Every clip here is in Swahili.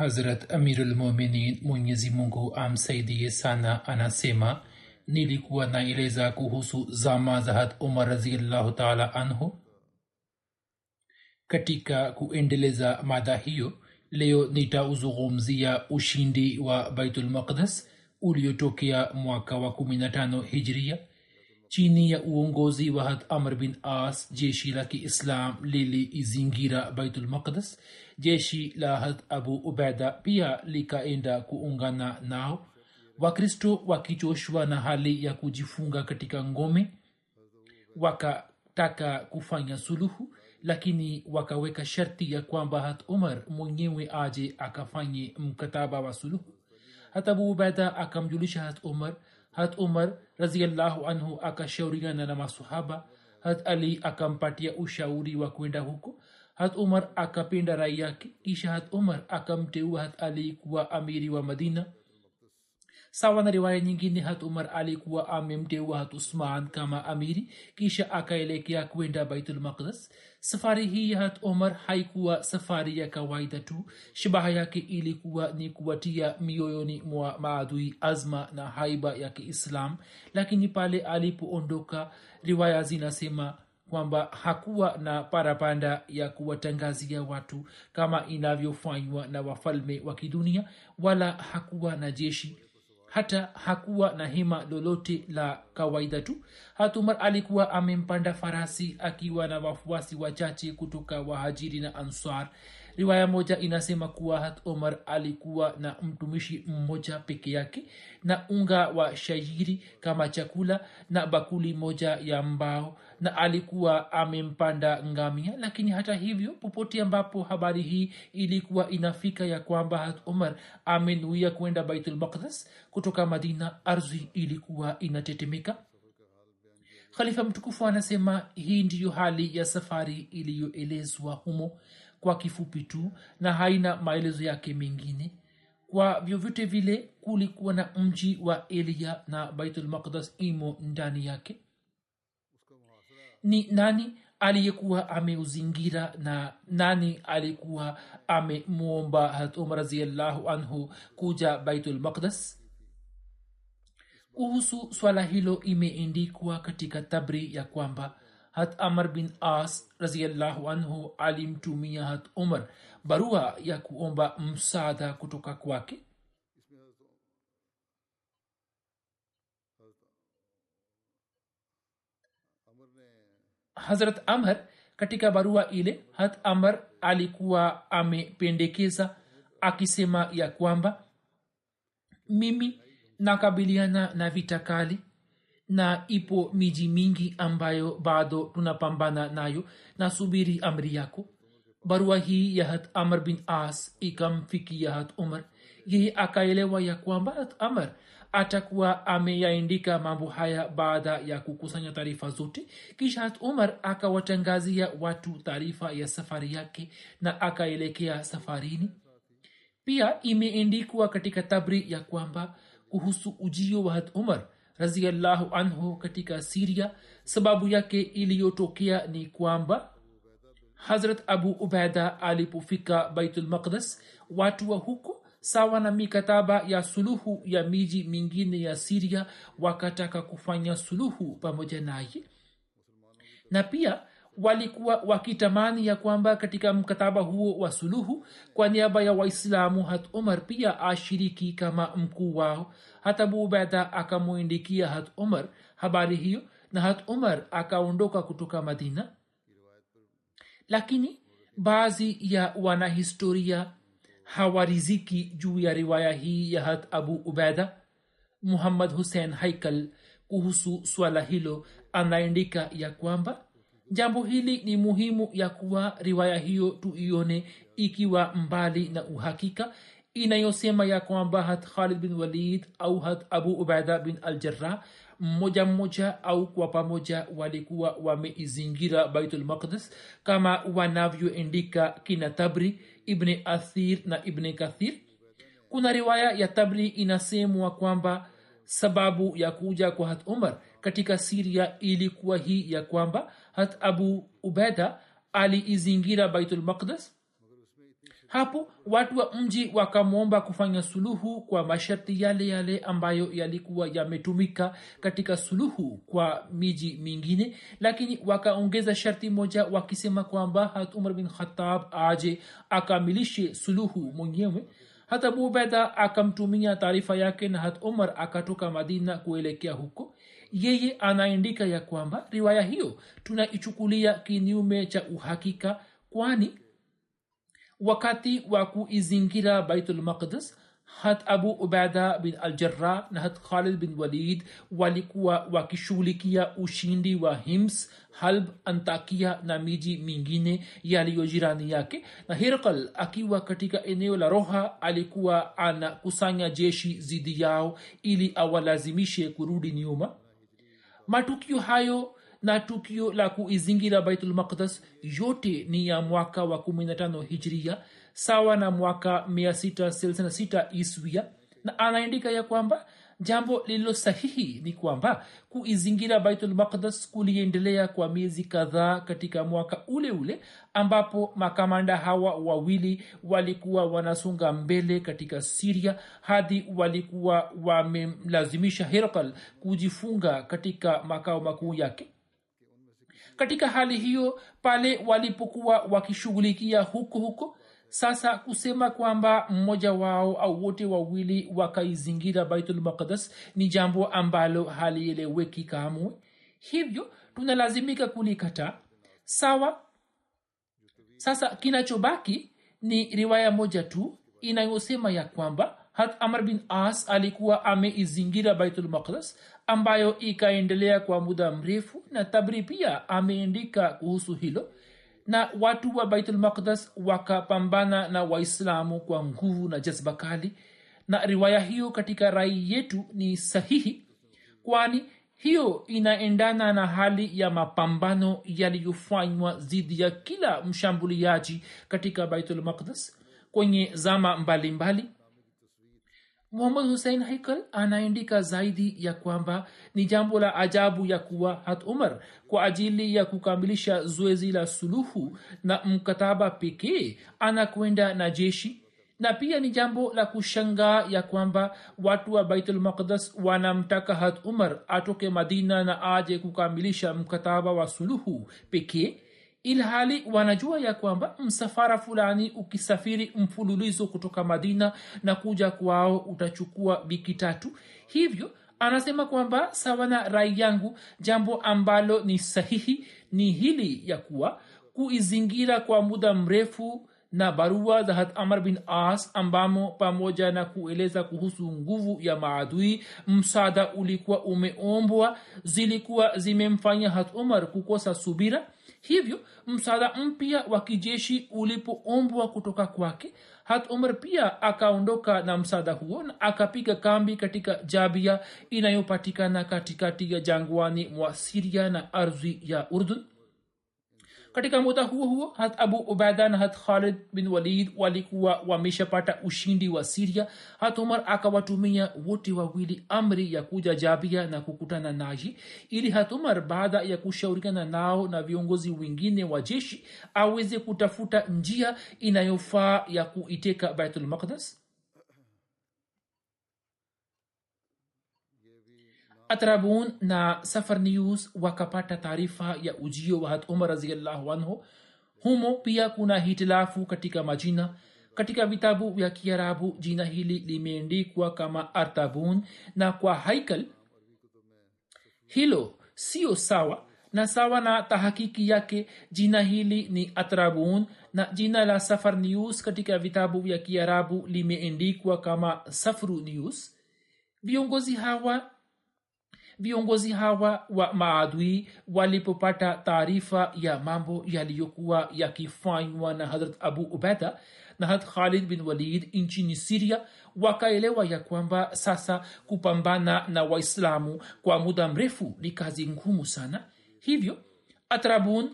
Hazrat amirulmuminin mwenyezi mungu amsaidie sana anasema nilikuwa naeleza kuhusu zama za umar raziallahu taala anhu. Katika kuendeleza mada hiyo leo nitauzungumzia ushindi wa baitulmaqdas uliotokea mwaka wa 15 hijria chini ya uongozi wa amr bin as jeshi la kiislam liliizingira baitulmaqdas jeshi la hat abu ubaida pia likaenda kuungana nao. Wakristo wakichoshwa na hali ya kujifunga katika ngome wakataka kufanya suluhu lakini wakaweka sharti ya kwamba hat umar mwenyewe aje akafanye mkataba wa suluhu. Hat abu ubaida akamjulisha hat umar hat umar raziallahu anhu akashauriana na masahaba hat ali akampatia ushauri wa kwenda huko hat umar akapenda rai yake. Kisha hat umar akamteua hat ali kuwa amiri wa madina. Sawa na riwaya nyingine hat umar alikuwa amemteua hat usman kama amiri. Kisha akaelekea kwenda baitulmaqdas safari hii hat omar haikuwa safari ya kawaida tu. Shabaha yake ilikuwa ni kuwatia mioyoni mwa maadui azma na haiba ya kiislam. Lakini pale alipoondoka riwaya zinasema kwamba hakuwa na parapanda ya kuwatangazia watu kama inavyofanywa na wafalme wa kidunia wala hakuwa na jeshi hata hakuwa na hema lolote la kawaida tu. Hatumar alikuwa amempanda farasi akiwa na wafuasi wachache kutoka wahajiri na ansar riwaya moja inasema kuwa hat omar alikuwa na mtumishi mmoja peke yake na unga wa shairi kama chakula na bakuli moja ya mbao na alikuwa amempanda ngamia. Lakini hata hivyo popote ambapo habari hii ilikuwa inafika ya kwamba hat omar amenuia kwenda baitulmaqdas kutoka madina ardhi ilikuwa inatetemeka. Khalifa mtukufu anasema hii ndiyo hali ya safari iliyoelezwa humo kwa kifupi tu na haina maelezo yake mengine. Kwa vyovyote vile kulikuwa na mji wa elia na baitulmaqdas imo ndani yake. Ni nani aliyekuwa ameuzingira na nani alikuwa amemwomba hat umar raziallahu anhu kuja baitulmaqdas kuhusu swala hilo imeendikwa katika tabri ya kwamba hat amr bin as raziallahu anhu alimtumia hat umar. Barua ya kuomba msaada kutoka kwake. Hazrat amr katika barua ile hat amr alikuwa amependekeza akisema ya kwamba mimi nakabiliana na vita kali na ipo miji mingi ambayo bado tunapambana nayo. Nasubiri amri yako. Barua hii ya hat amr bin as ikamfikia hat umar yeye akaelewa ya kwamba amr atakuwa ameyaindika mambo haya baada ya kukusanya taarifa zote. Kisha hat umar akawatangazia watu taarifa ya safari yake na akaelekea safarini. Pia imeendikwa katika tabri ya kwamba kuhusu ujio wa hat umar raziallahu anhu katika siria sababu yake iliyotokea ni kwamba hazrat abu ubaida alipofika baitulmaqdas watu wa huko sawa na mikataba ya suluhu ya miji mingine ya siria wakataka kufanya suluhu pamoja naye. Na pia walikuwa wakitamani ya kwamba katika mkataba huo wa suluhu kwa niaba ya waislamu hat umar pia ashiriki kama mkuu wao. Hata abu ubaida akamwindikia hat umar habari hiyo na hat umar akaondoka kutoka madina. Lakini baadhi ya wanahistoria hawariziki juu ya riwaya hii ya hat abu ubeda muhammad hussein haikal kuhusu swala hilo anaandika ya kwamba jambo hili ni muhimu ya kuwa riwaya hiyo tuione ikiwa mbali na uhakika inayosema ya kwamba hat khalid bin walid au hat abu ubaida bin aljarah mmoja mmoja au kwa pamoja walikuwa wameizingira baitulmaqdis kama wanavyoendika kina tabri ibni athir na ibni kathir. Kuna riwaya ya tabri inasemwa kwamba sababu ya kuja kwa hat umar katika siria ilikuwa hii ya kwamba hat abu ubeda aliizingira baitulmaqdas hapo watu wa mji wakamwomba kufanya suluhu kwa masharti yale yale ambayo yalikuwa yametumika katika suluhu kwa miji mingine lakini wakaongeza sharti moja wakisema kwamba hat umar bin khatab aje akamilishe suluhu mwenyewe. Hata abu ubeda akamtumia taarifa yake na hat umar akatoka madina kuelekea huko yeye anaandika ya kwamba riwaya hiyo tunaichukulia kinyume cha uhakika kwani wakati wa kuizingira baitulmaqdis hat abu ubada bin aljarah na hat khalid bin walid walikuwa wakishughulikia ushindi wa hims halb antakia na miji mingine yaliyo jirani yake. Na hirkal akiwa katika eneo la roha alikuwa anakusanya jeshi zidi yao ili awalazimishe kurudi nyuma matukio hayo na tukio la kuizingira baitulmaqdas yote ni ya mwaka wa 15 hijria sawa na mwaka 666 iswia na anaandika ya kwamba jambo lililo sahihi ni kwamba kuizingira baitulmaqdas kuliendelea kwa miezi kadhaa katika mwaka ule ule ambapo makamanda hawa wawili walikuwa wanasonga mbele katika siria hadi walikuwa wamemlazimisha herkal kujifunga katika makao makuu yake. Katika hali hiyo pale walipokuwa wakishughulikia huko huko sasa kusema kwamba mmoja wao au wote wawili wakaizingira baitulmaqdas ni jambo ambalo halieleweki kamwe. Hivyo tunalazimika kulikataa sawa? Sasa kinachobaki ni riwaya moja tu inayosema ya kwamba hat amr bin as alikuwa ameizingira baitulmaqdas ambayo ikaendelea kwa muda mrefu na tabri pia ameandika kuhusu hilo na watu wa baitul maqdas wakapambana na waislamu kwa nguvu na jazba kali. Na riwaya hiyo katika rai yetu ni sahihi kwani hiyo inaendana na hali ya mapambano yaliyofanywa dhidi ya kila mshambuliaji katika baitulmaqdas kwenye zama mbalimbali. mbali muhammad husein haikal anaandika zaidi ya kwamba ni jambo la ajabu ya kuwa hat umar kwa ajili ya kukamilisha zoezi la suluhu na mkataba pekee anakwenda na jeshi. Na pia ni jambo la kushangaa ya kwamba watu wa baitulmaqdas wanamtaka hat umar atoke madina na aje kukamilisha mkataba wa suluhu pekee ilhali wanajua ya kwamba msafara fulani ukisafiri mfululizo kutoka madina na kuja kwao utachukua wiki tatu. Hivyo anasema kwamba sawa na rai yangu jambo ambalo ni sahihi ni hili ya kuwa kuizingira kwa muda mrefu na barua za hat amr bin as ambamo pamoja na kueleza kuhusu nguvu ya maadui msaada ulikuwa umeombwa zilikuwa zimemfanya hat umar kukosa subira hivyo msaada mpya wa kijeshi ulipoombwa kutoka kwake hat umar pia akaondoka na msaada huo na akapiga kambi katika jabia inayopatikana katikati ya jangwani mwa siria na ardhi ya urdun katika muda huo huo hat abu ubaida na hat khalid bin walid walikuwa wameshapata ushindi wa siria hat umar akawatumia wote wawili amri ya kuja jabia na kukutana naye ili hat umar baada ya kushauriana nao na viongozi wengine wa jeshi aweze kutafuta njia inayofaa ya kuiteka baitul atrabun na safar news wakapata taarifa ya ujio wa hat umar raziallahu anhu humo pia kuna hitilafu katika majina katika vitabu vya kiarabu jina hili limeendikwa kama artabun na kwa haikal hilo sio sawa na sawa na tahakiki yake jina hili ni atrabun na jina la safar news katika vitabu vya kiarabu limeendikwa kama safru news viongozi hawa viongozi hawa wa maadui walipopata taarifa ya mambo yaliyokuwa yakifanywa na harat abu ubeda na harat khalid bin walid nchini siria wakaelewa ya kwamba sasa kupambana na waislamu kwa muda mrefu ni kazi ngumu sana. Hivyo atrabun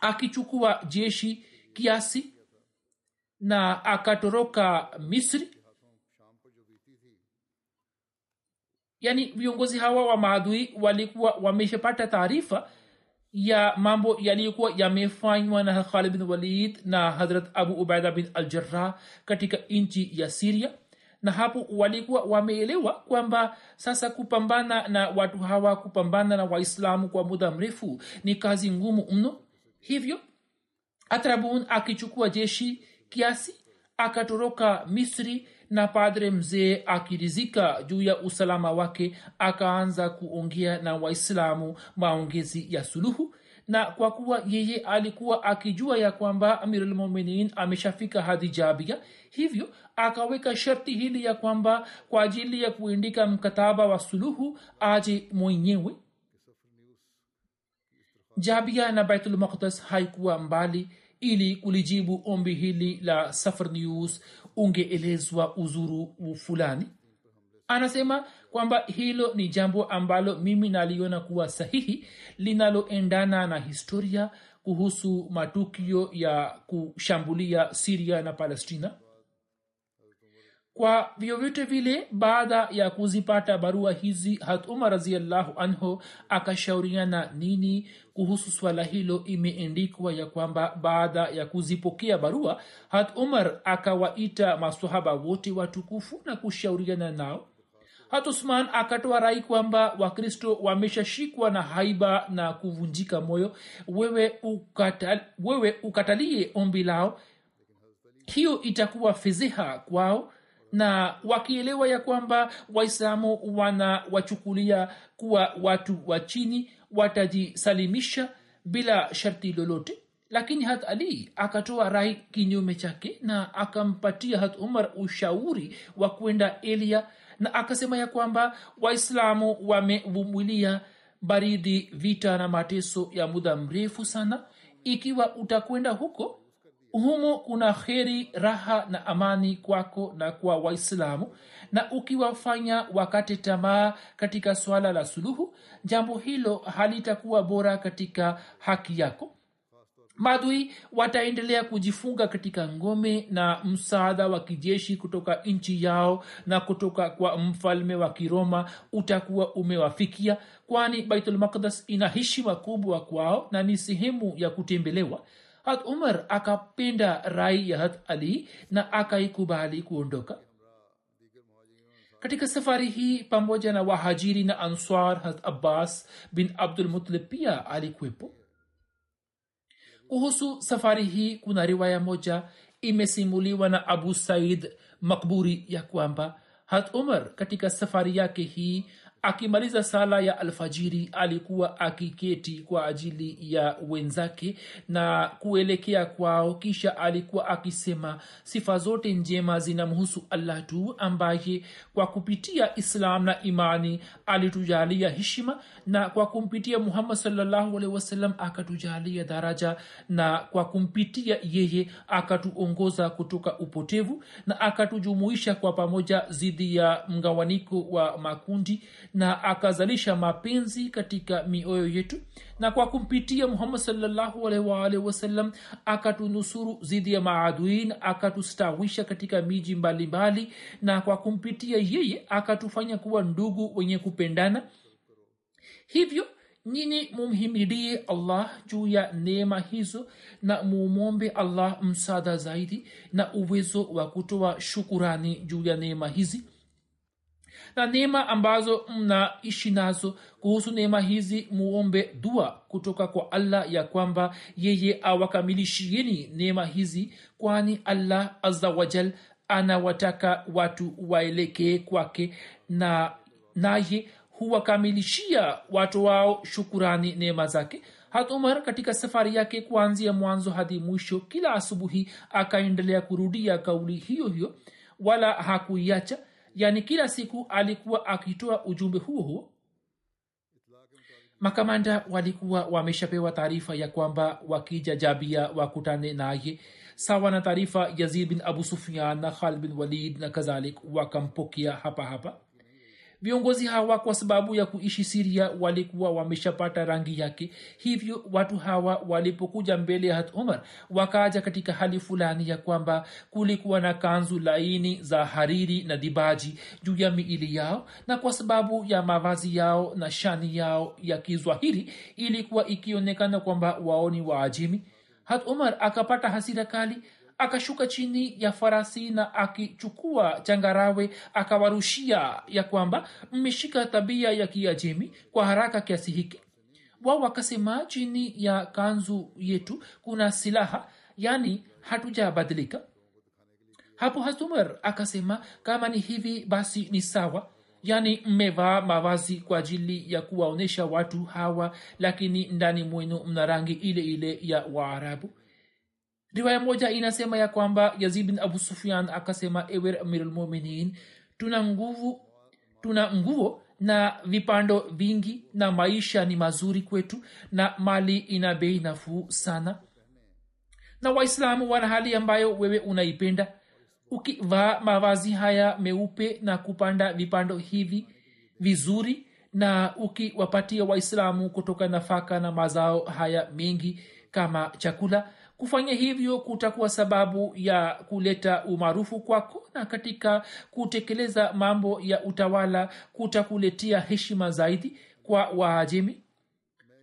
akichukua jeshi kiasi na akatoroka misri yaani viongozi hawa wa maadui walikuwa wameshapata taarifa ya mambo yaliyokuwa yamefanywa na khalid bin walid na harat abu ubaida bin aljarah katika nchi ya siria na hapo walikuwa wameelewa kwamba sasa kupambana na watu hawa kupambana na waislamu kwa muda mrefu ni kazi ngumu mno. Hivyo atrabun akichukua jeshi kiasi akatoroka misri na padre mzee akirizika juu ya usalama wake akaanza kuongea na waislamu maongezi ya suluhu. Na kwa kuwa yeye alikuwa akijua ya kwamba amirulmuminin ameshafika hadi jabia hivyo akaweka sharti hili ya kwamba kwa ajili ya kuindika mkataba wa suluhu aje mwenyewe. Jabia na baitulmaqdas haikuwa mbali ili kulijibu ombi hili la safar news ungeelezwa uzuru fulani. Anasema kwamba hilo ni jambo ambalo mimi naliona kuwa sahihi linaloendana na historia kuhusu matukio ya kushambulia siria na palestina kwa vyovyote vile baada ya kuzipata barua hizi hat umar raziallahu anhu akashauriana nini kuhusu swala hilo imeendikwa ya kwamba baada ya kuzipokea barua hat umar akawaita masohaba wote watukufu na kushauriana nao. Hat usman akatoa rai kwamba wakristo wameshashikwa na haiba na kuvunjika moyo. Wewe, ukatal, wewe ukatalie ombi lao. Hiyo itakuwa fedheha kwao na wakielewa ya kwamba waislamu wanawachukulia kuwa watu wa chini watajisalimisha bila sharti lolote. Lakini hat ali akatoa rai kinyume chake na akampatia hat umar ushauri wa kwenda elia na akasema ya kwamba waislamu wamevumilia baridi vita na mateso ya muda mrefu sana. Ikiwa utakwenda huko humo kuna kheri raha na amani kwako na kwa waislamu. Na ukiwafanya wakate tamaa katika swala la suluhu jambo hilo halitakuwa bora katika haki yako. Maadui wataendelea kujifunga katika ngome na msaada wa kijeshi kutoka nchi yao na kutoka kwa mfalme wa kiroma utakuwa umewafikia kwani baitulmaqdas ina heshima kubwa kwao na ni sehemu ya kutembelewa hat umar akapenda rai ya hat ali na akaikubali kuondoka. Katika safari hii pamoja na wahajiri na answar hat abbas bin abdulmutlib pia alikuwepo. Kuhusu safari hii kuna riwaya moja imesimuliwa na abu said makburi ya kwamba hat umar katika safari yake hii akimaliza sala ya alfajiri alikuwa akiketi kwa ajili ya wenzake na kuelekea kwao. Kisha alikuwa akisema sifa zote njema zinamhusu allah tu ambaye kwa kupitia islam na imani alitujalia heshima na kwa kumpitia muhammad salllahu wasalam akatujalia daraja na kwa kumpitia yeye akatuongoza kutoka upotevu na akatujumuisha kwa pamoja dhidi ya mgawaniko wa makundi na akazalisha mapenzi katika mioyo yetu na kwa kumpitia muhammad salllahu alaihi wasallam akatunusuru dhidi ya maaduin akatustawisha katika miji mbalimbali na kwa kumpitia yeye akatufanya kuwa ndugu wenye kupendana. Hivyo nyini mumhimidie allah juu ya neema hizo na mumombe allah msaada zaidi na uwezo wa kutoa shukurani juu ya neema hizi na neema ambazo mnaishi nazo. Kuhusu neema hizi muombe dua kutoka kwa allah ya kwamba yeye awakamilishieni neema hizi kwani allah azawajal anawataka watu waelekee kwake na naye huwakamilishia watu wao shukurani neema zake. Hat umar katika safari yake kuanzia mwanzo hadi mwisho kila asubuhi akaendelea kurudia kauli hiyo hiyo wala hakuiacha yani kila siku alikuwa akitoa ujumbe huo huo makamanda walikuwa wameshapewa taarifa ya kwamba wakija jabia wakutane naye sawa na taarifa yazid bin abu sufian na khalid bin walid na kadhalik wakampokea hapa hapa viongozi hawa kwa sababu ya kuishi siria walikuwa wameshapata rangi yake. Hivyo watu hawa walipokuja mbele ya hat umar wakaja katika hali fulani ya kwamba kulikuwa na kanzu laini za hariri na dibaji juu ya miili yao na kwa sababu ya mavazi yao na shani yao ya kizwahiri ilikuwa ikionekana kwamba wao ni waajimi hat umar akapata hasira kali akashuka chini ya farasi na akichukua changarawe akawarushia ya kwamba mmeshika tabia ya kiajemi kwa haraka kiasi hiki. Wao wakasema chini ya kanzu yetu kuna silaha yani hatujabadilika. Hapo hasumar akasema kama ni hivi basi ni sawa. Yani mmevaa mavazi kwa ajili ya kuwaonyesha watu hawa lakini ndani mwenu mna rangi ile ile ya waarabu riwaya moja inasema ya kwamba yazid bin abu sufian akasema ewe amirulmuminin tuna nguvu tuna nguo na vipando vingi na maisha ni mazuri kwetu na mali ina bei nafuu sana. Na waislamu wana hali ambayo wewe unaipenda. Ukivaa mavazi haya meupe na kupanda vipando hivi vizuri na ukiwapatia waislamu kutoka nafaka na mazao haya mengi kama chakula kufanya hivyo kutakuwa sababu ya kuleta umaarufu kwako na katika kutekeleza mambo ya utawala kutakuletea heshima zaidi kwa waajemi?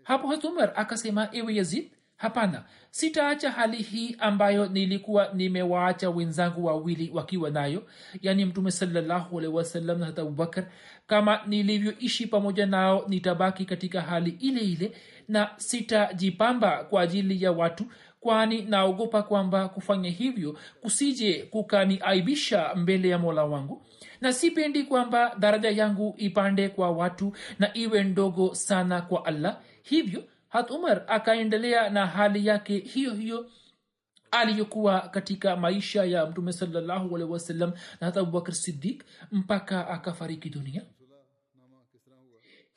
Hapo hatumar akasema ewe yazid hapana. Sitaacha hali hii ambayo nilikuwa nimewaacha wenzangu wawili wakiwa nayo. Yaani mtume alehi na abubakar kama nilivyoishi pamoja nao nitabaki katika hali ile ile na sitajipamba kwa ajili ya watu kwani naogopa kwamba kufanya hivyo kusije kukaniaibisha mbele ya mola wangu? Na sipendi kwamba daraja yangu ipande kwa watu na iwe ndogo sana kwa allah. Hivyo hat umar akaendelea na hali yake hiyo hiyo aliyokuwa katika maisha ya mtume salallahu alehi wasallam na hata abubakr sidik mpaka akafariki dunia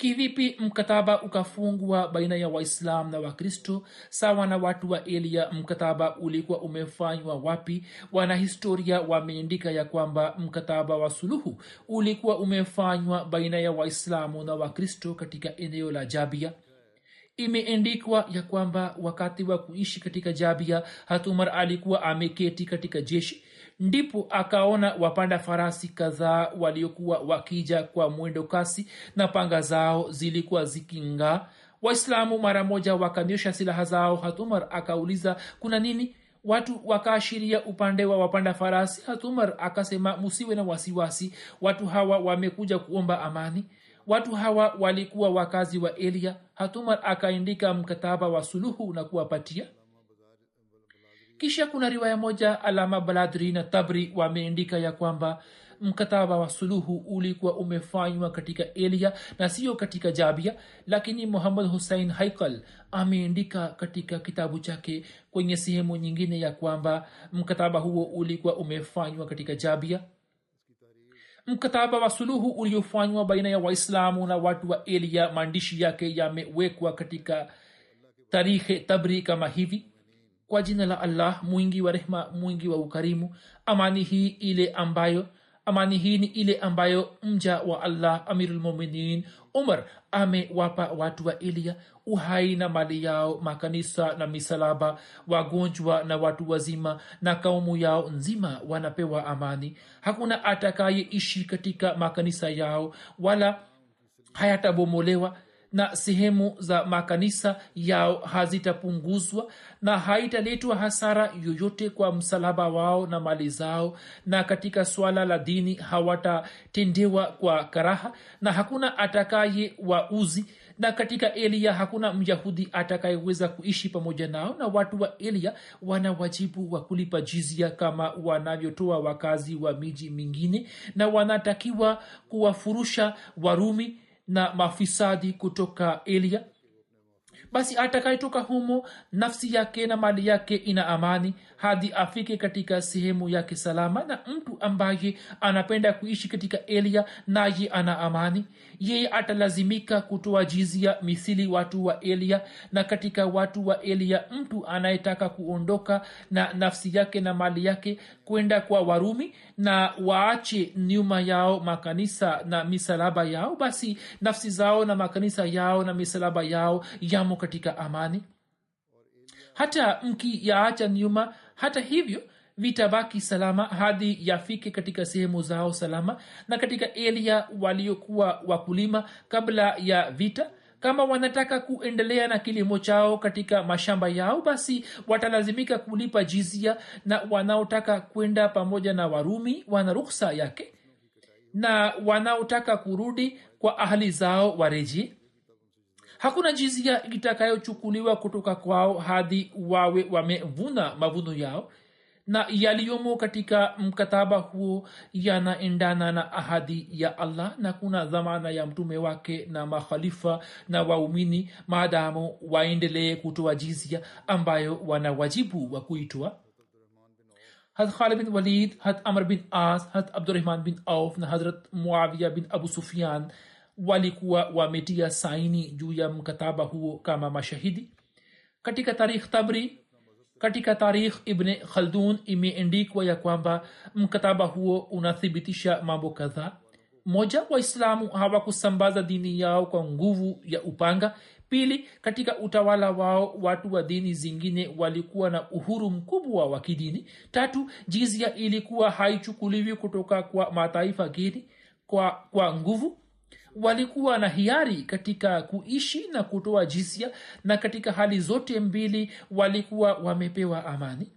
kivipi mkataba ukafungwa baina ya waislam na wakristo? Sawa na watu wa elia mkataba ulikuwa umefanywa wapi? Wanahistoria wameandika ya kwamba mkataba wa suluhu ulikuwa umefanywa baina ya waislamu na wakristo katika eneo la jabia. Imeendikwa ya kwamba wakati wa kuishi katika jabia hatumar alikuwa ameketi katika jeshi ndipo akaona wapanda farasi kadhaa waliokuwa wakija kwa mwendo kasi na panga zao zilikuwa zikingaa. Waislamu mara moja wakanyosha silaha zao. Hatumar akauliza kuna nini? Watu wakaashiria upande wa wapanda farasi. Hatumar akasema musiwe na wasiwasi. Watu hawa wamekuja kuomba amani. Watu hawa walikuwa wakazi wa elia. Hatumar akaandika mkataba wa suluhu na kuwapatia kisha kuna riwaya moja alama baladri na tabri wameandika ya kwamba mkataba wa suluhu ulikuwa umefanywa katika elia na siyo katika jabia lakini muhammad hussein haikal ameandika katika kitabu chake kwenye sehemu nyingine ya kwamba mkataba huo ulikuwa umefanywa katika jabia. Mkataba wa suluhu uliofanywa baina ya waislamu na watu wa elia maandishi yake yamewekwa katika tarikhe tabri kama hivi kwa jina la allah mwingi wa rehma mwingi wa ukarimu. Amani hii ile ambayo amani hii ni ile ambayo mja wa allah amirulmuminin umar amewapa watu wa ilia uhai na mali yao makanisa na misalaba wagonjwa na watu wazima na kaumu yao nzima wanapewa amani. Hakuna atakayeishi katika makanisa yao wala hayatabomolewa na sehemu za makanisa yao hazitapunguzwa na haitaletwa hasara yoyote kwa msalaba wao na mali zao na katika swala la dini hawatatendewa kwa karaha na hakuna atakaye wauzi na katika elia hakuna myahudi atakayeweza kuishi pamoja nao na watu wa elia wana wajibu wa kulipa jizia kama wanavyotoa wakazi wa miji mingine na wanatakiwa kuwafurusha warumi na mafisadi kutoka elia. Basi atakayetoka humo nafsi yake na mali yake ina amani hadi afike katika sehemu yake salama na mtu ambaye anapenda kuishi katika elia naye ana amani. Yeye atalazimika kutoa jizia misili watu wa elia na katika watu wa elia mtu anayetaka kuondoka na nafsi yake na mali yake kwenda kwa warumi na waache nyuma yao makanisa na misalaba yao basi nafsi zao na makanisa yao na misalaba yao yamo katika amani. Hata mkiyaacha nyuma hata hivyo vitabaki salama hadi yafike katika sehemu zao salama na katika elia waliokuwa wakulima kabla ya vita. Kama wanataka kuendelea na kilimo chao katika mashamba yao basi watalazimika kulipa jizia na wanaotaka kwenda pamoja na warumi wana ruksa yake. Na wanaotaka kurudi kwa ahali zao warejee hakuna jizia itakayochukuliwa kutoka kwao hadi wawe wamevuna mavuno yao na yaliyomo katika mkataba huo yanaendana na ahadi ya allah na kuna dhamana ya mtume wake na makhalifa na waumini maadamu waendelee kutoa jizia ambayo wana wajibu wa kuitoa. Hat khalid bin walid hat amr bin as hat abdurahman bin auf na hadrat muawiya bin abu sufyan walikuwa wametia saini juu ya mkataba huo kama mashahidi. Katika tarikh tabri katika tarikh ibn khaldun imeendikwa ya kwamba mkataba huo unathibitisha mambo kadhaa. Moja waislamu hawakusambaza dini yao kwa nguvu ya upanga. Pili katika utawala wao watu wa dini zingine walikuwa na uhuru mkubwa wa kidini. Tatu jizia ilikuwa haichukuliwi kutoka kwa mataifa geni kwa, kwa nguvu walikuwa na hiari katika kuishi na kutoa jizia na katika hali zote mbili walikuwa wamepewa amani.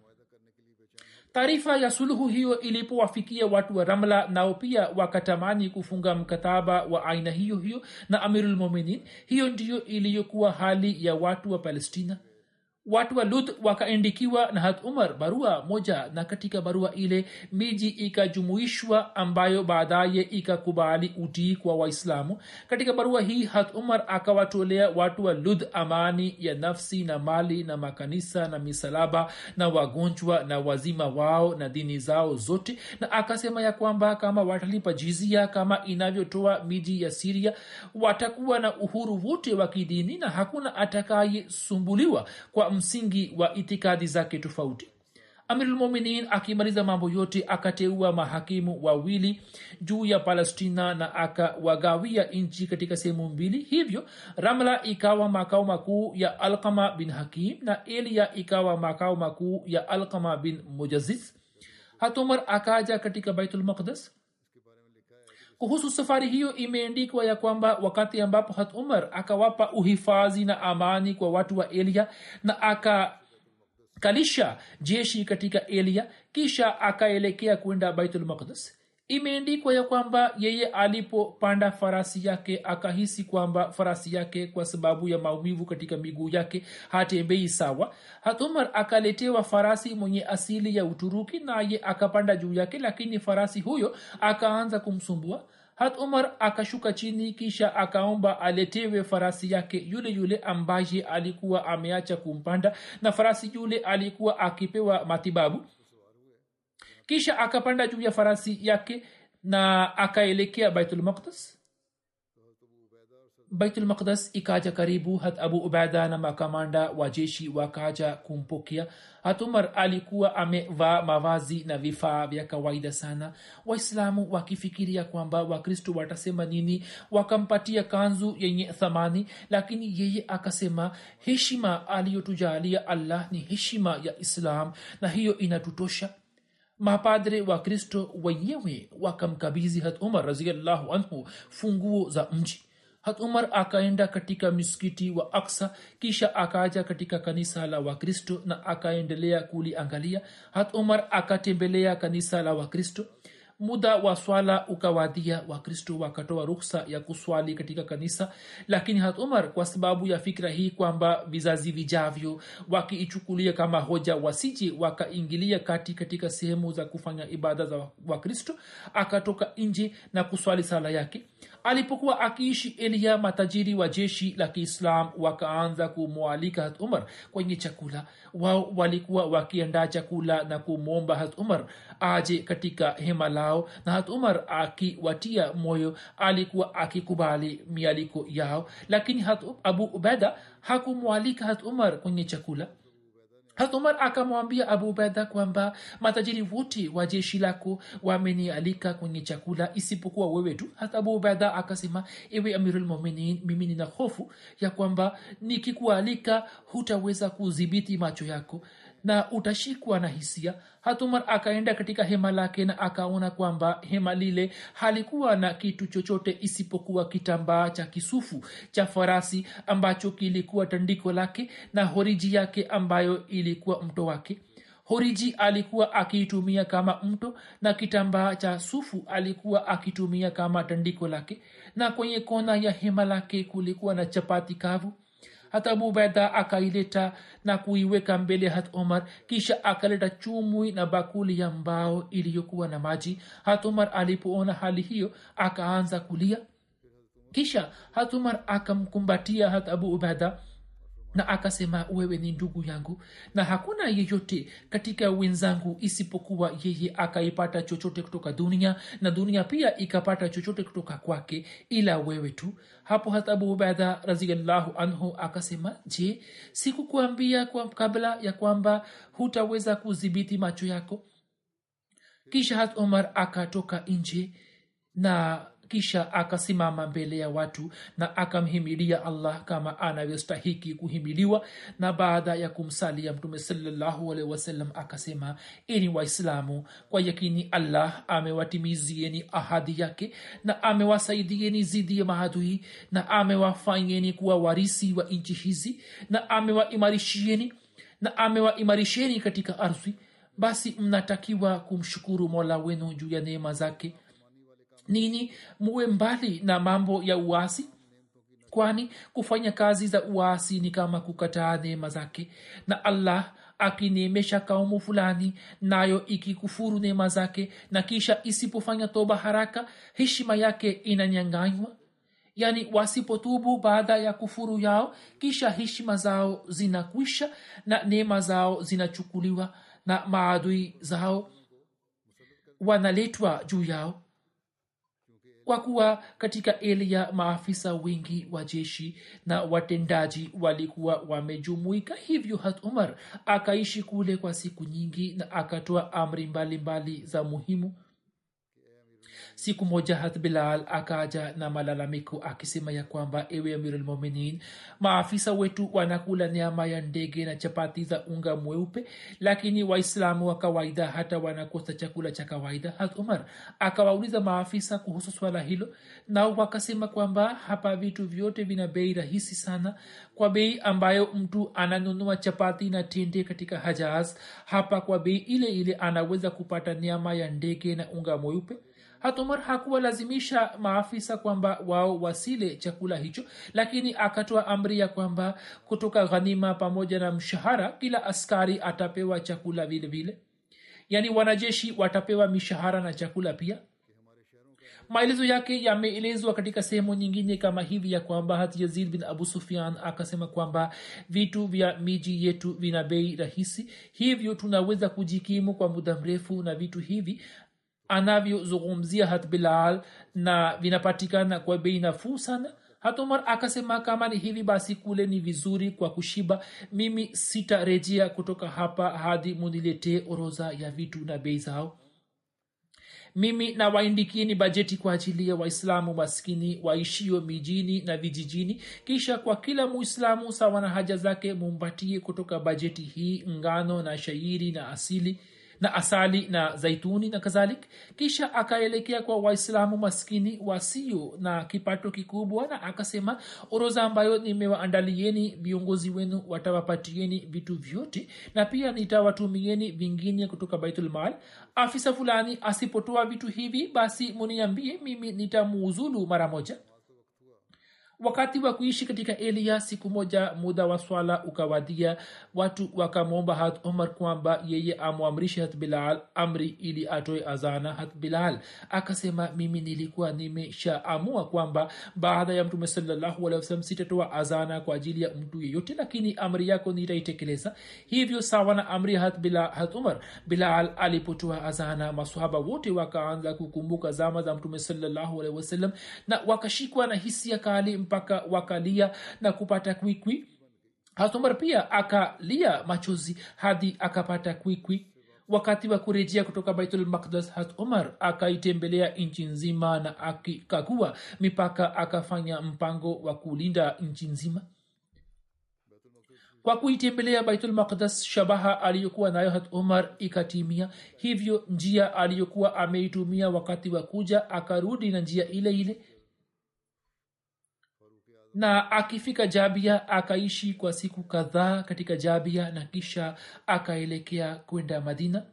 Taarifa ya suluhu hiyo ilipowafikia watu wa ramla nao pia wakatamani kufunga mkataba wa aina hiyo hiyo na amirulmuminin hiyo ndiyo iliyokuwa hali ya watu wa palestina watu wa lud wakaandikiwa na hat umar barua moja na katika barua ile miji ikajumuishwa ambayo baadaye ikakubali utii kwa waislamu. Katika barua hii hat umar akawatolea watu wa lud amani ya nafsi na mali na makanisa na misalaba na wagonjwa na wazima wao na dini zao zote na akasema ya kwamba kama watalipa jizia kama inavyotoa miji ya siria watakuwa na uhuru wote wa kidini na hakuna atakayesumbuliwa kwa msingi wa itikadi zake tofauti. Amirulmuminin akimaliza mambo yote akateua mahakimu wawili juu ya palestina na akawagawia nchi katika sehemu mbili. Hivyo ramla ikawa makao makuu ya alkama bin hakim na elia ikawa makao makuu ya alkama bin mujaziz hatumar akaja katika baitulmaqdas kuhusu safari hiyo imeendikwa ya kwamba wakati ambapo hat umar akawapa uhifadhi na amani kwa watu wa elia na akakalisha jeshi katika elia kisha akaelekea kwenda baitulmaqdas imeendikwa ya kwamba yeye alipopanda farasi yake akahisi kwamba farasi yake kwa sababu ya maumivu katika miguu yake hatembei sawa. Hatumar akaletewa farasi mwenye asili ya uturuki naye akapanda juu yake lakini farasi huyo akaanza kumsumbua. Hat umar akashuka chini kisha akaomba aletewe farasi yake yule yule ambaye alikuwa ameacha kumpanda na farasi yule alikuwa akipewa matibabu kisha akapanda juu ya farasi yake na akaelekea baitulmaqdas baitulmaqdas ikaja karibu hat abu ubaida na makamanda wa jeshi wakaja kumpokea. Hat alikuwa amevaa mavazi na vifaa vya kawaida sana. Waislamu wakifikiria kwamba wakristo watasema nini wakampatia kanzu yenye thamani lakini yeye akasema heshima aliyotujalia allah ni heshima ya islam na hiyo inatutosha mapadre wa kristo wenyewe wakamkabizi hat umar raziallahu anhu funguo za mji. Hat umar akaenda katika miskiti wa aksa kisha akaja katika kanisa la wakristo na akaendelea kuliangalia. Hat umar akatembelea kanisa la wakristo muda wa swala ukawadia wakristo wakatoa ruksa ya kuswali katika kanisa. Lakini hat umar kwa sababu ya fikra hii kwamba vizazi vijavyo wakiichukulia kama hoja wasije wakaingilia kati katika sehemu za kufanya ibada za wakristo akatoka nje na kuswali sala yake alipokuwa akiishi eliya matajiri wa jeshi la kiislam wakaanza kumwalika hat umar kwenye chakula. Wao walikuwa wakiandaa chakula na kumwomba hat umar aje katika hema lao. Na hat umar akiwatia moyo alikuwa akikubali mialiko yao. Lakini abu ubeda hakumwalika hat umar kwenye chakula umar akamwambia abu ubaida kwamba matajiri wote wa jeshi lako wamenialika kwenye chakula isipokuwa wewe tu. Hata abu ubaida akasema ewe amirulmuminin mimi nina hofu ya kwamba nikikualika hutaweza kudhibiti macho yako na utashikwa na hisia. Hatumar akaenda katika hema lake na akaona kwamba hema lile halikuwa na kitu chochote isipokuwa kitambaa cha kisufu cha farasi ambacho kilikuwa tandiko lake na horiji yake ambayo ilikuwa mto wake. Horiji alikuwa akiitumia kama mto na kitambaa cha sufu alikuwa akitumia kama tandiko lake. Na kwenye kona ya hema lake kulikuwa na chapati kavu hata abubaida akaileta na kuiweka mbele hat omar kisha akaleta chumwi na bakuli ya mbao iliyokuwa na maji. Hat omar alipoona hali hiyo akaanza kulia. Kisha hat omar akamkumbatia hat abu ubaida na akasema wewe ni ndugu yangu. Na hakuna yeyote katika wenzangu isipokuwa yeye akaipata chochote kutoka dunia na dunia pia ikapata chochote kutoka kwake ila wewe tu. Hapo hata abu raziallahu anhu akasema je sikukuambia kwa kabla ya kwamba hutaweza kudhibiti macho yako? Kisha hat umar akatoka nje na kisha akasimama mbele ya watu na akamhimilia allah kama anavyostahiki kuhimiliwa. Na baada ya kumsalia mtume salallahu alehi wasallam akasema ini waislamu kwa yakini allah amewatimizieni ahadi yake na amewasaidieni zidi ya maadui na amewafanyeni kuwa warisi wa nchi hizi na amewaimarishieni na amewaimarisheni katika ardhi basi mnatakiwa kumshukuru mola wenu juu ya neema zake nini? Muwe mbali na mambo ya uasi kwani kufanya kazi za uasi ni kama kukataa neema zake. Na allah akineemesha kaumu fulani nayo ikikufuru neema zake na kisha isipofanya toba haraka heshima yake inanyanganywa. Yaani wasipotubu baada ya kufuru yao kisha heshima zao zinakwisha na neema zao zinachukuliwa na maadui zao wanaletwa juu yao kwa kuwa katika elia maafisa wengi wa jeshi na watendaji walikuwa wamejumuika. Hivyo hat umar akaishi kule kwa siku nyingi na akatoa amri mbalimbali mbali za muhimu siku moja hat bilal akaja na malalamiko akisema ya kwamba ewe amirulmuminin maafisa wetu wanakula nyama ya ndege na chapati za unga mweupe lakini waislamu wa kawaida hata wanakosa chakula cha kawaida hat umar akawauliza maafisa kuhusu swala hilo nao wakasema kwamba hapa vitu vyote vina bei rahisi sana. Kwa bei ambayo mtu ananunua chapati na tende katika hajaz hapa kwa bei ile ile anaweza kupata nyama ya ndege na unga mweupe hatumar hakuwalazimisha maafisa kwamba wao wasile chakula hicho lakini akatoa amri ya kwamba kutoka ghanima pamoja na mshahara kila askari atapewa chakula vile vile. Yaani wanajeshi watapewa mishahara na chakula pia. Maelezo yake yameelezwa katika sehemu nyingine kama hivi ya kwamba hat yazid bin abu sufian akasema kwamba vitu vya miji yetu vina bei rahisi hivyo tunaweza kujikimu kwa muda mrefu na vitu hivi anavyozungumzia hat bilal na vinapatikana kwa bei nafuu sana. Umar akasema kama ni hivi basi kule ni vizuri kwa kushiba. Mimi sitarejea kutoka hapa hadi muniletee oroza ya vitu na bei zao. Mimi na waindikieni bajeti kwa ajili ya waislamu maskini waishio mijini na vijijini. Kisha kwa kila muislamu sawa na haja zake mumpatie kutoka bajeti hii ngano na shairi na asili na asali na zaituni na kadhalik. Kisha akaelekea kwa waislamu maskini wasio na kipato kikubwa na akasema oroza ambayo nimewaandalieni viongozi wenu watawapatieni vitu vyote na pia nitawatumieni vingine kutoka baitulmal afisa fulani asipotoa vitu hivi basi muniambie mimi nitamuuzulu mara moja wakati wa kuishi katika elia siku moja muda wa swala ukawadia watu wakamwomba hat umar kwamba yeye amwamrishe hat bilal amri ili atoe azana hat bilal. Akasema mimi nilikuwa nimeshaamua kwamba baada ya mtume sallahualwasalam sitatoa azana kwa ajili ya mtu yeyote lakini amri yako nitaitekeleza. Hivyo sawa na amri bila, hat umar bilal alipotoa azana masahaba wote wakaanza kukumbuka zama za mtume sallahualwasalam na wakashikwa na hisia kali mpaka wakalia na kupata kwikwi. Hasomar pia akalia machozi hadi akapata kwikwi. Wakati wa kurejea kutoka baitul makdas hat omar akaitembelea nchi nzima na akikagua mipaka akafanya mpango wa kulinda nchi nzima. Kwa kuitembelea baitul maqdas shabaha aliyokuwa nayo hat umar ikatimia. Hivyo njia aliyokuwa ameitumia wakati wa kuja akarudi na njia ile ile na akifika jabia akaishi kwa siku kadhaa katika jabia na kisha akaelekea kwenda madina.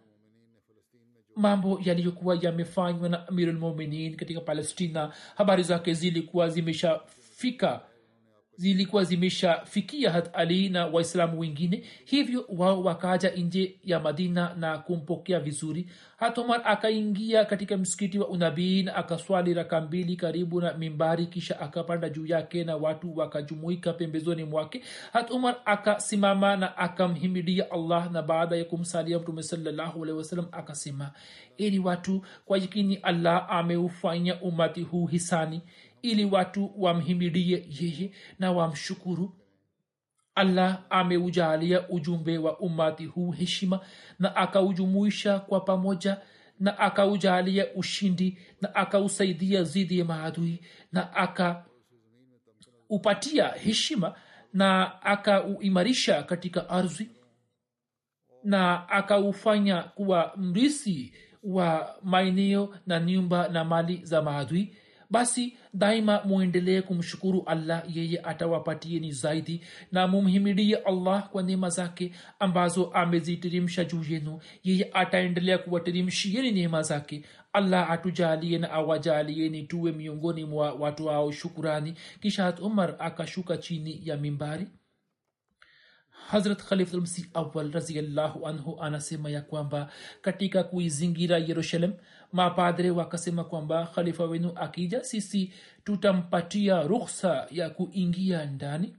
Mambo yaliyokuwa yamefanywa na amirulmuminin katika palestina habari zake zilikuwa zimeshafika zilikuwa zimeshafikia hat ali na waislamu wengine hivyo wao wakaja nje ya madina na kumpokea vizuri. Hatomar akaingia katika msikiti wa unabii na akaswali raka mbili karibu na mimbari kisha akapanda juu yake na watu wakajumuika pembezoni mwake. Hat umar akasimama na akamhimidia allah na baada ya kumsalia mtume salallahu wasalam akasema ili watu kwa yakini allah ameufanya umati huu hisani ili watu wamhimidie yeye na wamshukuru. Allah ameujalia ujumbe wa ummati huu heshima na akaujumuisha kwa pamoja na akaujalia ushindi na akausaidia zidi ya maadui na akaupatia heshima na akauimarisha katika ardhi na akaufanya kuwa mrisi wa maeneo na nyumba na mali za maadui basi daima mwendelee kumshukuru allah yeye atawapatieni zaidi na mumhimidie allah kwa neema zake ambazo amezitirimsha juu yenu. Yeye ataendelea kuwatirimshieni neema zake. Allah atujalie na awajalieni tuwe miongoni mwa watu ao shukurani. Kisha umar akashuka chini ya mimbari. Hazrat khalifmsi awal raziallahu anhu anasema ya kwamba katika kuizingira yerusalem mapadre wakasema kwamba khalifa wenu akija sisi tutampatia ruhsa ya kuingia ndani.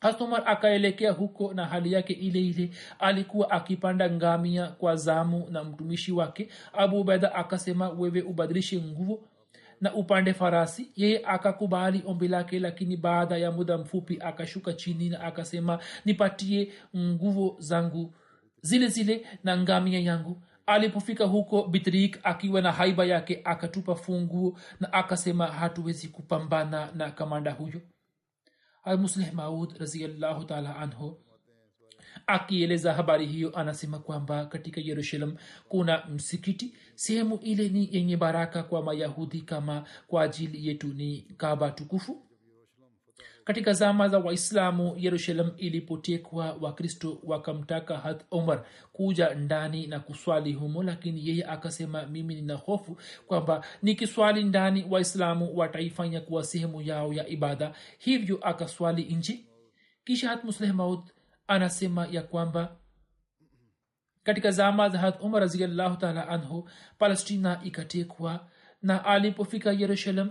Hatumar akaelekea huko na hali yake ile ile. Alikuwa akipanda ngamia kwa zamu na mtumishi wake. Abu ubaida akasema wewe ubadilishe nguvu na upande farasi. Yeye akakubali ombi lake lakini baada ya muda mfupi akashuka chini na akasema nipatie nguvu zangu zile zile na ngamia yangu alipofika huko bitrik akiwa na haiba yake akatupa funguo na akasema hatuwezi kupambana na kamanda huyo. Almuslih maud raziallahu taala anhu akieleza habari hiyo anasema kwamba katika yerusalem kuna msikiti. Sehemu ile ni yenye baraka kwa mayahudi kama kwa ajili yetu ni kaba tukufu katika zama za waislamu yerusalem ilipotekwa wakristo wakamtaka hat omar kuja ndani na kuswali humo lakini yeye akasema mimi nina hofu kwamba nikiswali ndani waislamu wataifanya kuwa sehemu yao ya ibada. Hivyo akaswali nje. Kisha hath musleh maud anasema ya kwamba katika zama za hath umar raziallahu taala anhu palestina ikatekwa na alipofika yerusalem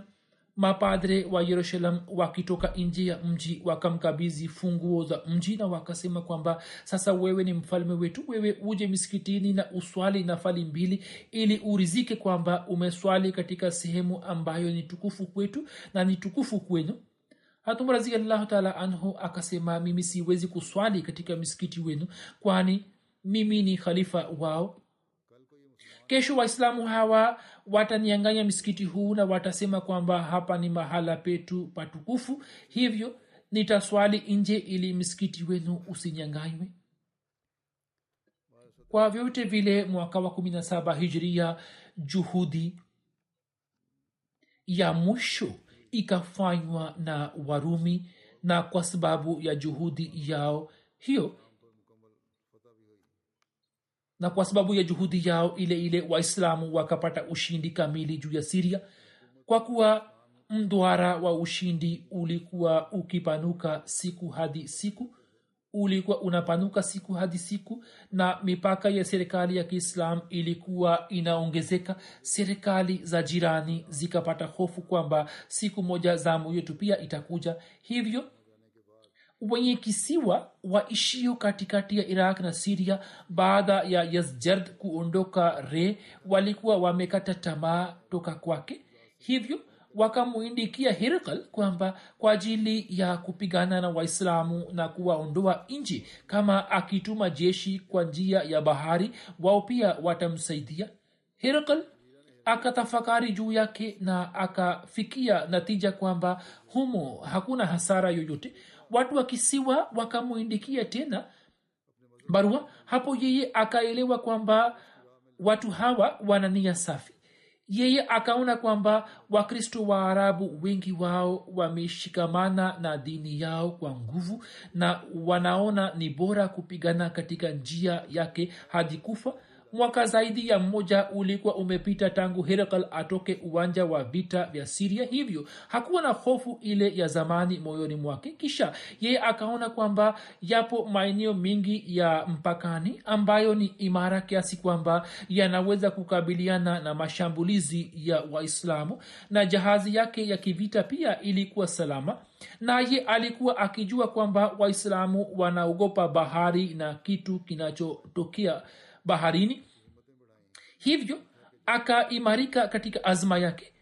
mapadre wa yerusalem wakitoka nje ya mji wakamkabizi funguo za mji na wakasema kwamba sasa wewe ni mfalme wetu wewe uje misikitini na uswali nafali mbili ili urizike kwamba umeswali katika sehemu ambayo ni tukufu kwetu na ni tukufu kwenu. Hatum raziallahu taala anhu akasema mimi siwezi kuswali katika misikiti wenu kwani mimi ni khalifa wao kesho waislamu hawa watanianganya msikiti huu na watasema kwamba hapa ni mahala petu patukufu. Hivyo nitaswali nje ili msikiti wenu usinyanganywe. Kwa vyote vile mwaka wa kumi na saba hijria juhudi ya mwisho ikafanywa na warumi na kwa sababu ya juhudi yao hiyo na kwa sababu ya juhudi yao ile ile waislamu wakapata ushindi kamili juu ya siria kwa kuwa mdwara wa ushindi ulikuwa ukipanuka siku hadi siku ulikuwa unapanuka siku hadi siku na mipaka ya serikali ya kiislam ilikuwa inaongezeka serikali za jirani zikapata hofu kwamba siku moja zamu yetu pia itakuja. Hivyo wenye kisiwa waishio katikati ya iraq na siria baada ya yasjard kuondoka re walikuwa wamekata tamaa toka kwake. Hivyo wakamwindikia hirkal kwamba kwa ajili ya kupigana na waislamu na kuwaondoa nchi kama akituma jeshi kwa njia ya bahari wao pia watamsaidia. Hirkal akatafakari juu yake na akafikia natija kwamba humo hakuna hasara yoyote watu wa kisiwa wakamwindikia tena barua. Hapo yeye akaelewa kwamba watu hawa wana nia safi. Yeye akaona kwamba wakristo wa arabu wengi wao wameshikamana na dini yao kwa nguvu na wanaona ni bora kupigana katika njia yake hadi kufa mwaka zaidi ya mmoja ulikuwa umepita tangu herakal atoke uwanja wa vita vya siria hivyo hakuwa na hofu ile ya zamani moyoni mwake. Kisha yeye akaona kwamba yapo maeneo mengi ya mpakani ambayo ni imara kiasi kwamba yanaweza kukabiliana na mashambulizi ya waislamu na jahazi yake ya kivita pia ilikuwa salama. Naye alikuwa akijua kwamba waislamu wanaogopa bahari na kitu kinachotokea baharini hivyo akaimarika katika azma yake.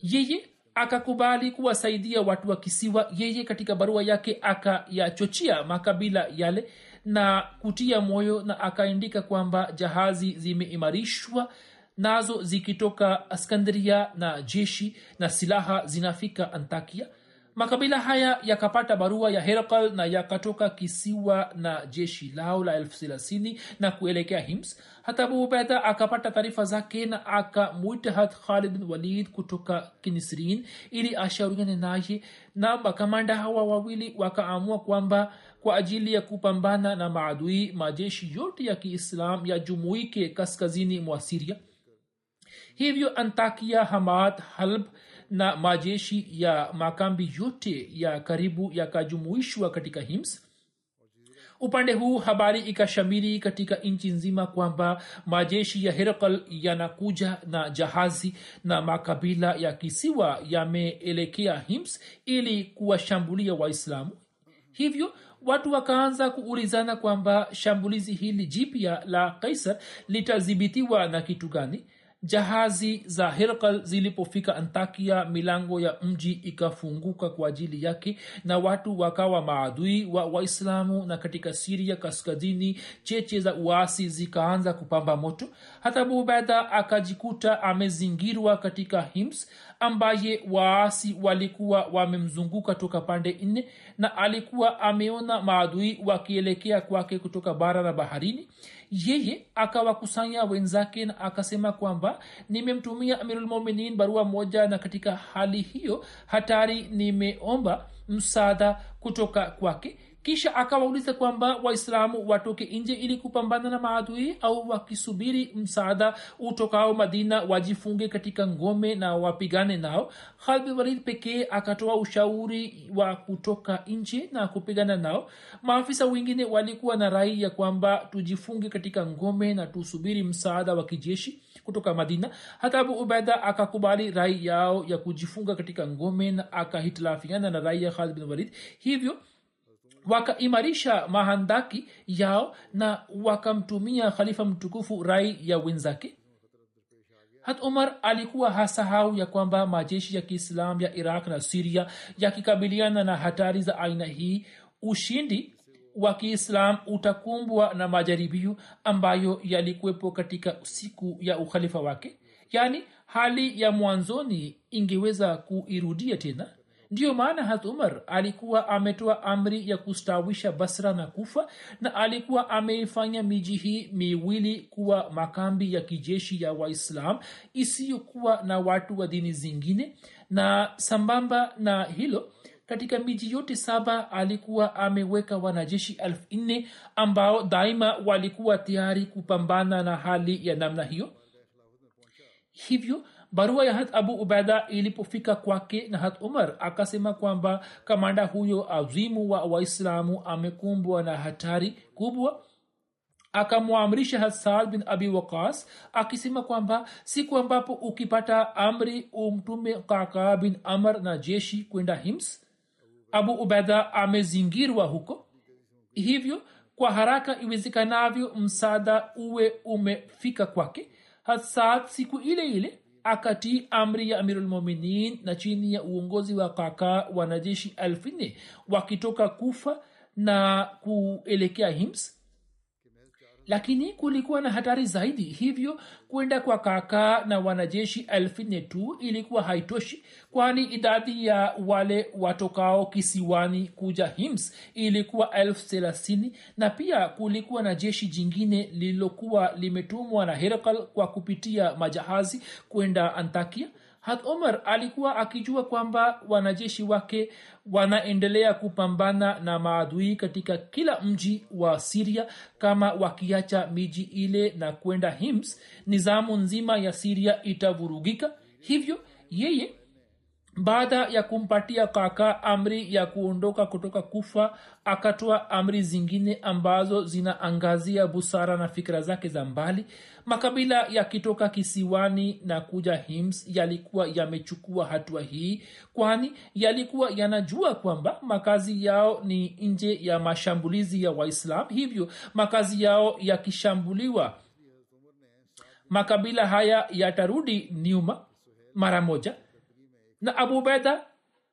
Yeye akakubali kuwasaidia watu wa kisiwa yeye katika barua yake akayachochea makabila yale na kutia moyo na akaandika kwamba jahazi zimeimarishwa nazo zikitoka askandria na jeshi na silaha zinafika antakia makabila haya yakapata barua ya herkal na yakatoka kisiwa na jeshi lao la elfu thelathini na kuelekea hims. Hata abu akapata taarifa zake na akamwita hat khalid bin walid kutoka kinisrin ili ashauriane naye. Na makamanda hawa wawili wakaamua kwamba kwa ajili ya kupambana na maadui majeshi yote ya kiislam yajumuike kaskazini mwa siria hivyo antakia hamad halb na majeshi ya makambi yote ya karibu yakajumuishwa katika hims. Upande huu habari ikashamiri katika nchi nzima kwamba majeshi ya herakal yanakuja na jahazi na makabila ya kisiwa yameelekea hims ili kuwashambulia waislamu. Hivyo watu wakaanza kuulizana kwamba shambulizi hili jipya la kaisar litadhibitiwa na kitu gani jahazi za herkal zilipofika antakia milango ya mji ikafunguka kwa ajili yake na watu wakawa maadui wa waislamu na katika siria kaskazini cheche za uasi zikaanza kupamba moto. Hata abu akajikuta amezingirwa katika hims ambaye waasi walikuwa wamemzunguka toka pande nne na alikuwa ameona maadui wakielekea kwake kutoka bara na baharini yeye akawakusanya wenzake na akasema kwamba nimemtumia amirulmuminin barua moja na katika hali hiyo hatari nimeomba msaada kutoka kwake kisha akawauliza kwamba waislamu watoke nje ili kupambana na maadui au wakisubiri msaada utokao madina wajifunge katika ngome na wapigane nao. Khalbi walid pekee akatoa ushauri wa kutoka nje na kupigana nao. Maafisa wengine walikuwa na rai ya kwamba tujifunge katika ngome na tusubiri msaada wa kijeshi kutoka madina. Hata abu ubeda akakubali rai yao ya kujifunga katika ngome na akahitilafiana na rai ya khalid walid. Hivyo wakaimarisha mahandaki yao na wakamtumia khalifa mtukufu rai ya wenzake. Hat umar alikuwa hasahau ya kwamba majeshi ya kiislam ya iraq na siria yakikabiliana na hatari za aina hii ushindi wa kiislam utakumbwa na majaribio ambayo yalikuwepo katika siku ya ukhalifa wake. Yaani hali ya mwanzoni ingeweza kuirudia tena ndiyo maana hat umar alikuwa ametoa amri ya kustawisha basra na kufa na alikuwa ameifanya miji hii miwili kuwa makambi ya kijeshi ya waislam isiyokuwa na watu wa dini zingine. Na sambamba na hilo katika miji yote saba alikuwa ameweka wanajeshi elfu nne ambao daima walikuwa tayari kupambana na hali ya namna hiyo. Hivyo barua ya hat abu ubaida ilipofika kwake na hat umar akasema kwamba kamanda huyo azimu wa waislamu amekumbwa na hatari kubwa. Akamwamrisha hasad bin abi waqas akisema kwamba siku ambapo ukipata amri umtume kaka bin amr na jeshi kwenda hims abu ubaida amezingirwa huko. Hivyo kwa haraka iwezekanavyo msaada uwe umefika kwake. Hasad siku ile ile akatii amri ya amirulmuminin na chini ya uongozi wa kaka wanajeshi elfu nne wakitoka kufa na kuelekea hims lakini kulikuwa na hatari zaidi hivyo kwenda kwa kaka na wanajeshi tu ilikuwa haitoshi kwani idadi ya wale watokao kisiwani kuja hims ilikuwa elfu thelathini na pia kulikuwa na jeshi jingine lililokuwa limetumwa na herakal kwa kupitia majahazi kwenda antakia hat omar alikuwa akijua kwamba wanajeshi wake wanaendelea kupambana na maadui katika kila mji wa siria kama wakiacha miji ile na kwenda hims nizamu nzima ya siria itavurugika. Hivyo yeye baada ya kumpatia kaka amri ya kuondoka kutoka kufa akatoa amri zingine ambazo zinaangazia busara na fikira zake za mbali. Makabila yakitoka kisiwani na kuja hims yalikuwa yamechukua hatua hii kwani yalikuwa yanajua kwamba makazi yao ni nje ya mashambulizi ya waislam hivyo makazi yao yakishambuliwa makabila haya yatarudi nyuma mara moja na abubeda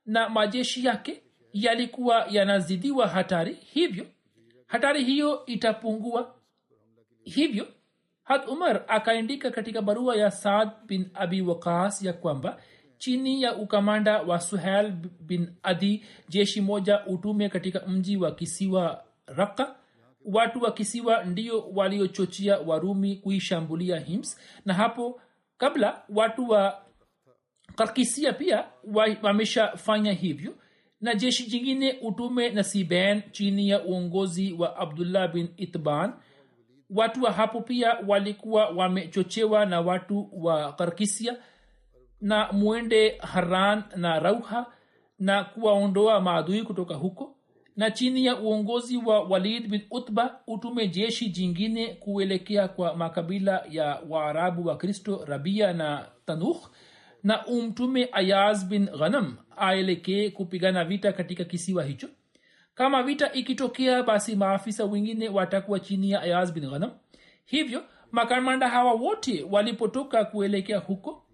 na majeshi yake yalikuwa yanazidiwa hatari hivyo hatari hiyo itapungua. Hivyo had umar akaandika katika barua ya saad bin abi wakas ya kwamba chini ya ukamanda wa suhel bin adi jeshi moja utume katika mji wa kisiwa raka watu wa kisiwa ndio waliochochea warumi kuishambulia hims na hapo kabla watu wa karkisia pia wameshafanya hivyo. Na jeshi jingine utume na siben chini ya uongozi wa abdullah bin itban. Watu wa hapo pia walikuwa wamechochewa na watu wa karkisia. Na mwende haran na rauha na kuwaondoa maadui kutoka huko. Na chini ya uongozi wa walid bin utba utume jeshi jingine kuelekea kwa makabila ya waarabu wa kristo rabia na tanukh na umtume ayaz bin ghanam aelekee kupigana vita katika kisiwa hicho. Kama vita ikitokea basi maafisa wengine watakuwa chini ya ayaz bin ghanam. Hivyo makamanda hawa wote walipotoka kuelekea huko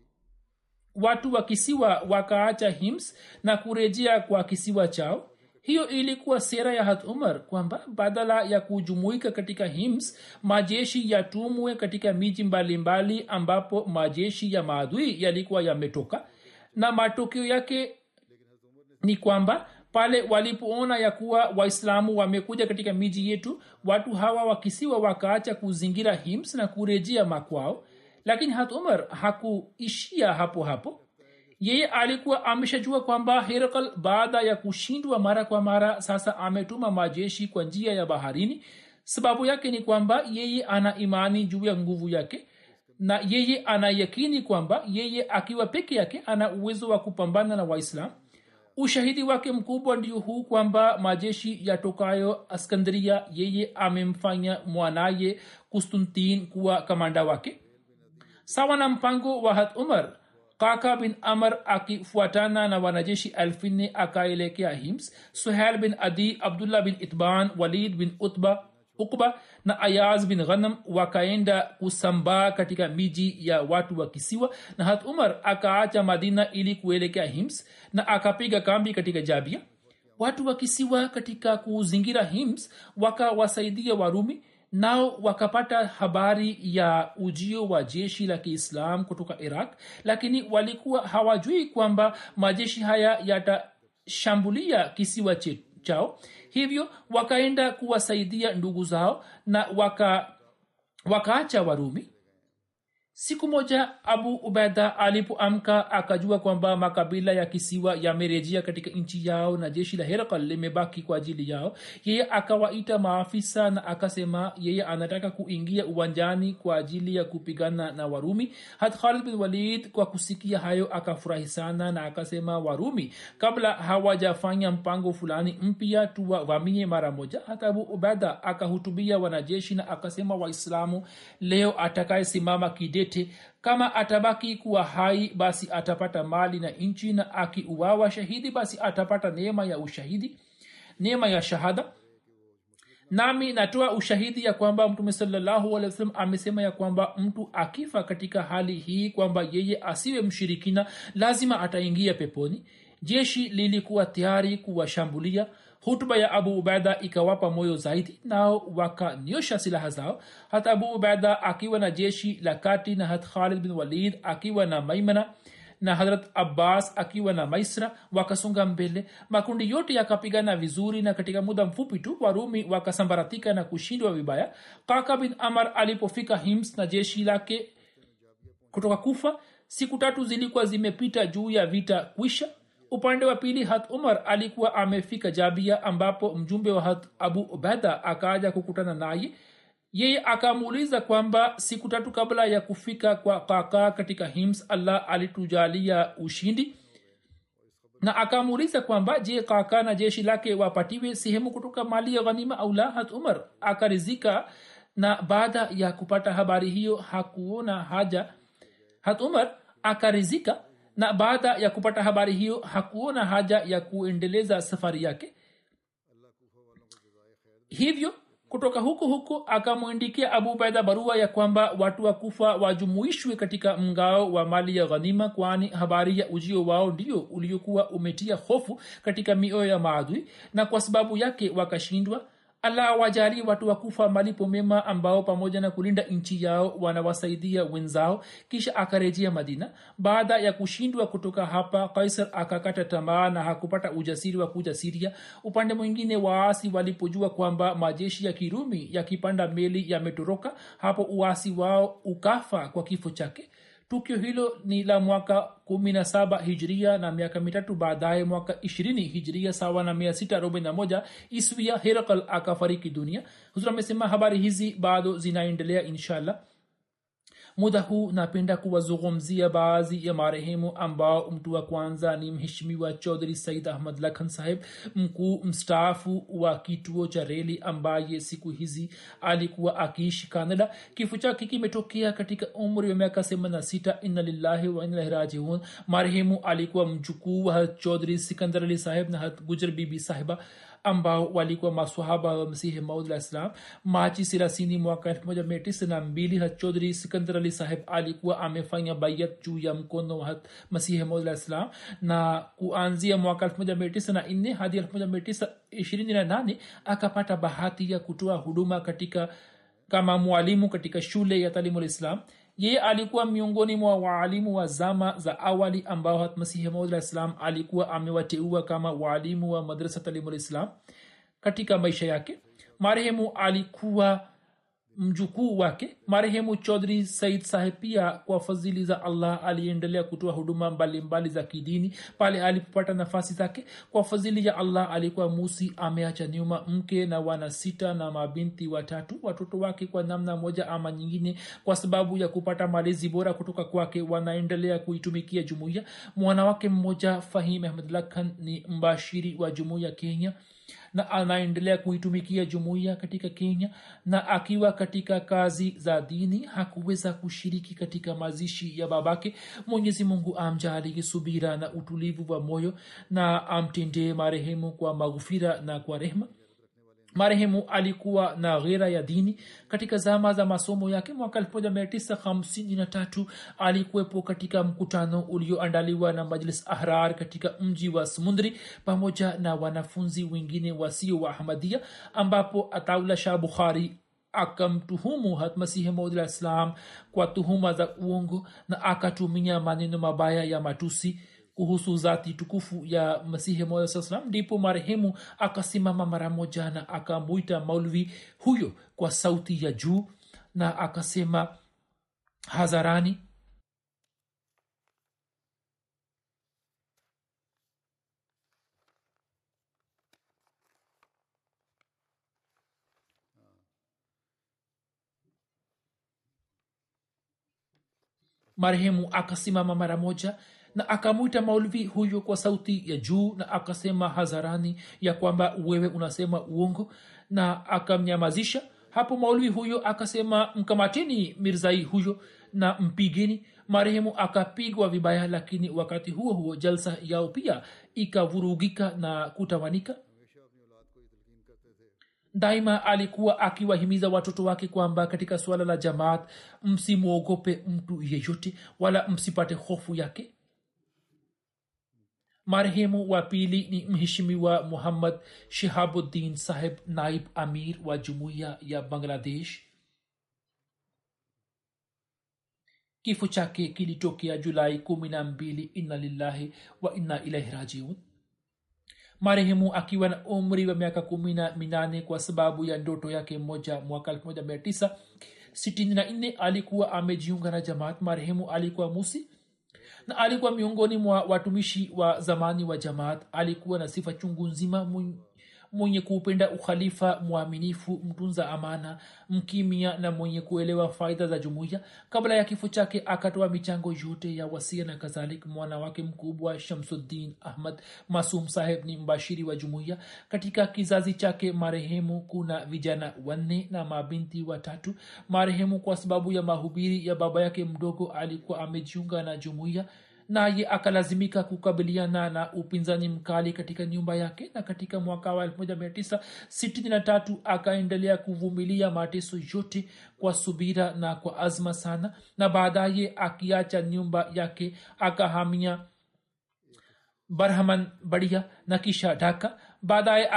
watu wa kisiwa wakaacha hims na kurejea kwa kisiwa chao hiyo ilikuwa sera ya hat umar kwamba badala ya kujumuika katika hims majeshi yatumwe katika miji mbalimbali ambapo majeshi ya maadui yalikuwa yametoka. Na matokeo yake ni kwamba pale walipoona ya kuwa waislamu wamekuja katika miji yetu watu hawa wakisiwa wakaacha kuzingira hims na kurejea makwao. Lakini hat umar hakuishia hapo hapo yeye alikuwa ameshajua kwamba herakal baada ya kushindwa mara kwa mara sasa ametuma majeshi kwa njia ya baharini. Sababu yake ni kwamba yeye ana imani juu ya nguvu yake na yeye anayakini kwamba yeye akiwa peke yake ana uwezo wa kupambana na waislam ushahidi wake mkubwa ndio huu kwamba majeshi yatokayo askandria yeye amemfanya mwanaye kustantin kuwa kamanda wake. Sawa na mpango wa hat umar kaka bin amr akifuatana na wanajeshi elfu nne akaelekea hims suhel bin adi abdullah bin itban walid bin utba ukba na ayaz bin ghanam wakaenda kusambaa katika miji ya watu wa kisiwa. Na hat umar akaacha madina ili kuelekea hims na akapiga kambi katika jabia. Watu wa kisiwa katika kuzingira hims wakawasaidia warumi nao wakapata habari ya ujio wa jeshi la kiislam kutoka iraq lakini walikuwa hawajui kwamba majeshi haya yatashambulia kisiwa chao. Hivyo wakaenda kuwasaidia ndugu zao na waka wakaacha warumi siku moja abu ubaida alipoamka akajua kwamba makabila ya kisiwa yamerejea katika nchi yao na jeshi la herakal limebaki kwa ajili yao yeye akawaita maafisa na akasema yeye anataka kuingia uwanjani kwa ajili ya kupigana na warumi. Hat khalid bin walid kwa kusikia hayo akafurahi sana na akasema warumi kabla hawajafanya mpango fulani mpya tuwavamie mara moja. Hata abu ubaida akahutubia wanajeshi na akasema waislamu leo atakayesimama kidete kama atabaki kuwa hai basi atapata mali na nchi na akiuawa shahidi basi atapata neema ya ushahidi neema ya shahada. Nami natoa ushahidi ya kwamba mtume sallahualwasalam amesema ya kwamba mtu akifa katika hali hii kwamba yeye asiwe mshirikina lazima ataingia peponi. Jeshi lilikuwa tayari kuwashambulia hutuba ya abu ubaida ikawapa moyo zaidi nao wakanyosha silaha zao. Hata abu ubaida akiwa na jeshi la kati na hat khalid bin walid akiwa na maimana na harat abbas akiwa na maisra wakasonga mbele. Makundi yote yakapigana vizuri na katika muda mfupi tu warumi wakasambaratika na kushindwa vibaya. Kaka bin amar alipofika hims na jeshi lake kutoka kufa siku tatu zilikuwa zimepita juu ya vita kwisha upande wa pili hat umar alikuwa amefika jabia ambapo mjumbe wa hat abu ubeda akaja kukutana naye. Yeye akamuuliza kwamba siku tatu kabla ya kufika kwa kaka katika hims allah alitujalia ushindi. Na akamuuliza kwamba je kaka na jeshi lake wapatiwe sehemu kutoka mali ya ghanima au la? Hat umar akarizika na baada ya kupata habari hiyo hakuona haja. Hat umar akarizika na baada ya kupata habari hiyo hakuona haja ya kuendeleza safari yake. Hivyo kutoka huko huko akamwandikia abu baida barua ya kwamba watu wa kufa wajumuishwe katika mgao wa mali ya ghanima kwani habari ya ujio wao ndio uliokuwa umetia hofu katika mioyo ya maadui na kwa sababu yake wakashindwa allah awajali watu wakufa malipo mema ambao pamoja na kulinda nchi yao wanawasaidia wenzao kisha akarejea madina. Baada ya kushindwa kutoka hapa kaisar akakata tamaa na hakupata ujasiri wa kuja siria upande mwingine waasi walipojua kwamba majeshi ya kirumi yakipanda meli yametoroka hapo uasi wao ukafa kwa kifo chake tukio hilo ni la mwaka 17 hijria na miaka mitatu baadaye mwaka 20 hijria sawa na 641 iswia herakl akafariki dunia. Huzur amesema habari hizi bado zinaendelea inshallah muda huu napenda kuwazungumzia baadhi ya marehemu ambao mtu wa kwanza ni mheshimiwa chaudhri said ahmad lakhan saheb mkuu mstaafu wa kituo cha reli ambaye siku hizi alikuwa akiishi canada. Kifo chake kimetokea katika umri wa miaka 86 inna lillahi marehemu alikuwa mjukuu wa chaudhri sikandar ali saheb na hat bibi sahiba ambao walikuwa maswahaba wa msihi maud alah salam machi thelathini mwaka elfu moja mia tisa na mbili hat chaudhri sikandar ali saheb alikuwa amefanya bayat juu ya mkono wa masihi maud alah salam na kuanzia mwaka elfu moja mia tisa na nne hadi elfu moja mia tisa ishirini na nane akapata bahati ya kutoa huduma katika kama mwalimu katika shule ya talimu lislam yeye alikuwa miongoni mwa waalimu wa zama za awali ambao hatmasihi maudislam alikuwa amewateua kama waalimu wa madrasa talimulislam katika maisha yake. Marehemu alikuwa mjukuu wake marehemu chodhri said saheb pia kwa fadhili za allah aliendelea kutoa huduma mbalimbali za kidini pale alipopata nafasi zake. Kwa fadhili ya allah alikuwa musi ameacha nyuma mke na wana sita na mabinti watatu. Watoto wake kwa namna moja ama nyingine kwa sababu ya kupata malezi bora kutoka kwake wanaendelea kuitumikia jumuiya. Mwanawake mmoja fahim ahmedullah khan ni mbashiri wa jumuiya kenya na anaendelea kuitumikia jumuiya katika kenya na akiwa katika kazi za dini hakuweza kushiriki katika mazishi ya babake. Mwenyezi mungu amjalie subira na utulivu wa moyo na amtendee marehemu kwa maghufira na kwa rehma marehemu alikuwa na ghera ya dini. Katika zama za masomo yake mwaka 1953 alikuwepo katika mkutano ulioandaliwa na majlis ahrar katika mji wa smundri pamoja na wanafunzi wengine wasio wa ahmadia ambapo ataula shah bukhari akamtuhumu hatmasihi maud alah ssalam kwa tuhuma za uongo na akatumia maneno mabaya ya matusi kuhusu zati tukufu ya masihi mslam ndipo marehemu akasimama mara moja na akamwita maulvi huyo kwa sauti ya juu na akasema hadharani. Marehemu akasimama mara moja na akamwita maulvi huyo kwa sauti ya juu na akasema hadharani ya kwamba wewe unasema uongo na akamnyamazisha. Hapo maulvi huyo akasema mkamatini mirzai huyo na mpigeni. Marehemu akapigwa vibaya lakini wakati huo huo jalsa yao pia ikavurugika na kutawanika daima alikuwa akiwahimiza watoto wake kwamba katika suala la jamaat msimwogope mtu yeyote wala msipate hofu yake marehemu wa pili ni mheshimiwa muhammad shihabuddin saheb naib amir wa jumuiya ya bangladesh. Kifo chake kilitokea julai kumi na mbili inna lillahi wa inna ilaihi rajiun. Marehemu akiwa na umri wa miaka kumi na minane kwa sababu ya ndoto yake moja mwaka 1964 alikuwa amejiunga na jamaat. Marehemu alikuwa musi na alikuwa miongoni mwa watumishi wa zamani wa jamaat. Alikuwa na sifa chungu nzima kuupenda ukhalifa mwaminifu mtunza amana mkimia na mwenye kuelewa faida za jumuiya. Kabla ya kifo chake akatoa michango yote ya wasia na kadhalik. Mwana wake mkubwa shamsuddin ahmad masum saheb ni mbashiri wa jumuiya. Katika kizazi chake marehemu kuna vijana wanne na mabinti watatu. Marehemu kwa sababu ya mahubiri ya baba yake mdogo alikuwa amejiunga na jumuiya naye akalazimika kukabiliana na upinzani mkali katika nyumba yake na katika mwaka wa 1963 akaendelea kuvumilia mateso yote kwa subira na kwa azma sana na baadaye akiacha nyumba yake akahamia barhaman badia na kisha dhaka. Baadaye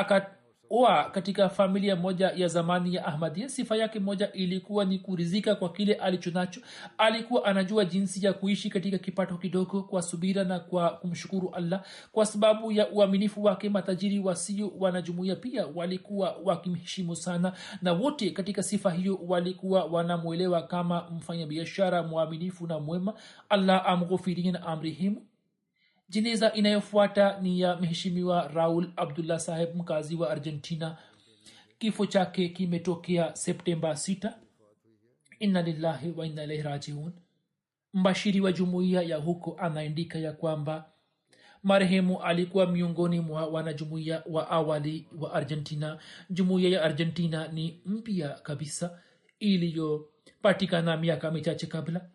akaoa katika familia moja ya zamani ya ahmadia sifa yake moja ilikuwa ni kurizika kwa kile alichonacho. Alikuwa anajua jinsi ya kuishi katika kipato kidogo kwa subira na kwa kumshukuru allah. Kwa sababu ya uaminifu wake matajiri wasio wanajumuia pia walikuwa wakimheshimu sana. Na wote katika sifa hiyo walikuwa wanamwelewa kama mfanyabiashara mwaminifu na mwema. Allah amghufirie na amrihimu jeneza inayofuata ni ya mheshimiwa raul abdullah saheb mkazi wa argentina. Kifo chake kimetokea septemba 6 inna lillahi wa ilaihi rajiun. Mbashiri wa jumuiya ya huko anaandika ya kwamba marehemu alikuwa miongoni mwa wanajumuiya wa awali wa argentina. Jumuiya ya argentina ni mpya kabisa iliyopatikana miaka michache kabla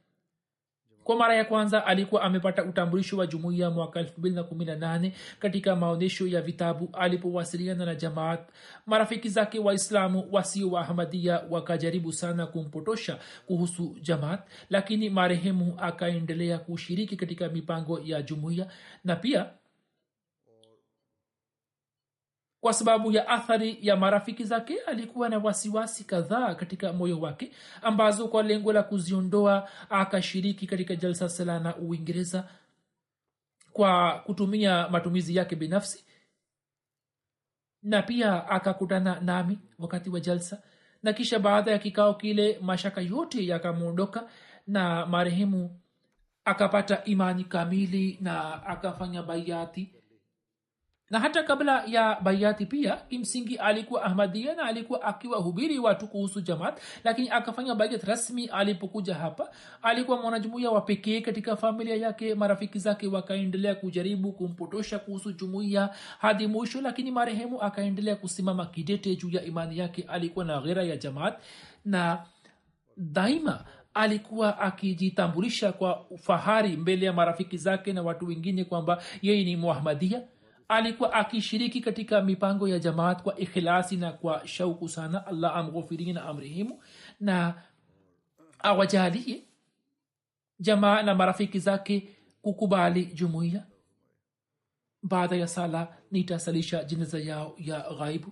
kwa mara ya kwanza alikuwa amepata utambulisho wa jumuiya mwaka 218 katika maonyesho ya vitabu alipowasiliana na jamaat. Marafiki zake waislamu wasio wa ahmadia wakajaribu sana kumpotosha kuhusu jamaat lakini marehemu akaendelea kushiriki katika mipango ya jumuiya na pia kwa sababu ya athari ya marafiki zake alikuwa na wasiwasi kadhaa katika moyo wake ambazo kwa lengo la kuziondoa akashiriki katika jalsa salana uingereza kwa kutumia matumizi yake binafsi. Na pia akakutana nami wakati wa jalsa na kisha baada ya kikao kile mashaka yote yakamwondoka na marehemu akapata imani kamili na akafanya baiati na hata kabla ya baiati pia kimsingi alikuwa ahmadia na alikuwa akiwahubiri watu kuhusu jamaat lakini akafanya baiat rasmi alipokuja hapa. Alikuwa mwanajumuia wa pekee katika familia yake marafiki zake wakaendelea kujaribu kumpotosha kuhusu jumuiya hadi mwisho lakini marehemu akaendelea kusimama kidete juu ya imani yake. Alikuwa na ghera ya jamaat na daima alikuwa akijitambulisha kwa fahari mbele ya marafiki zake na watu wengine kwamba yeye ni muahmadia alikuwa akishiriki katika mipango ya jamaat kwa ikhilasi na kwa shauku sana. Allah amghofirie na amrihimu na awajalie jamaa na marafiki zake kukubali jumuiya. Baada ya sala nitasalisha jeneza yao ya ghaibu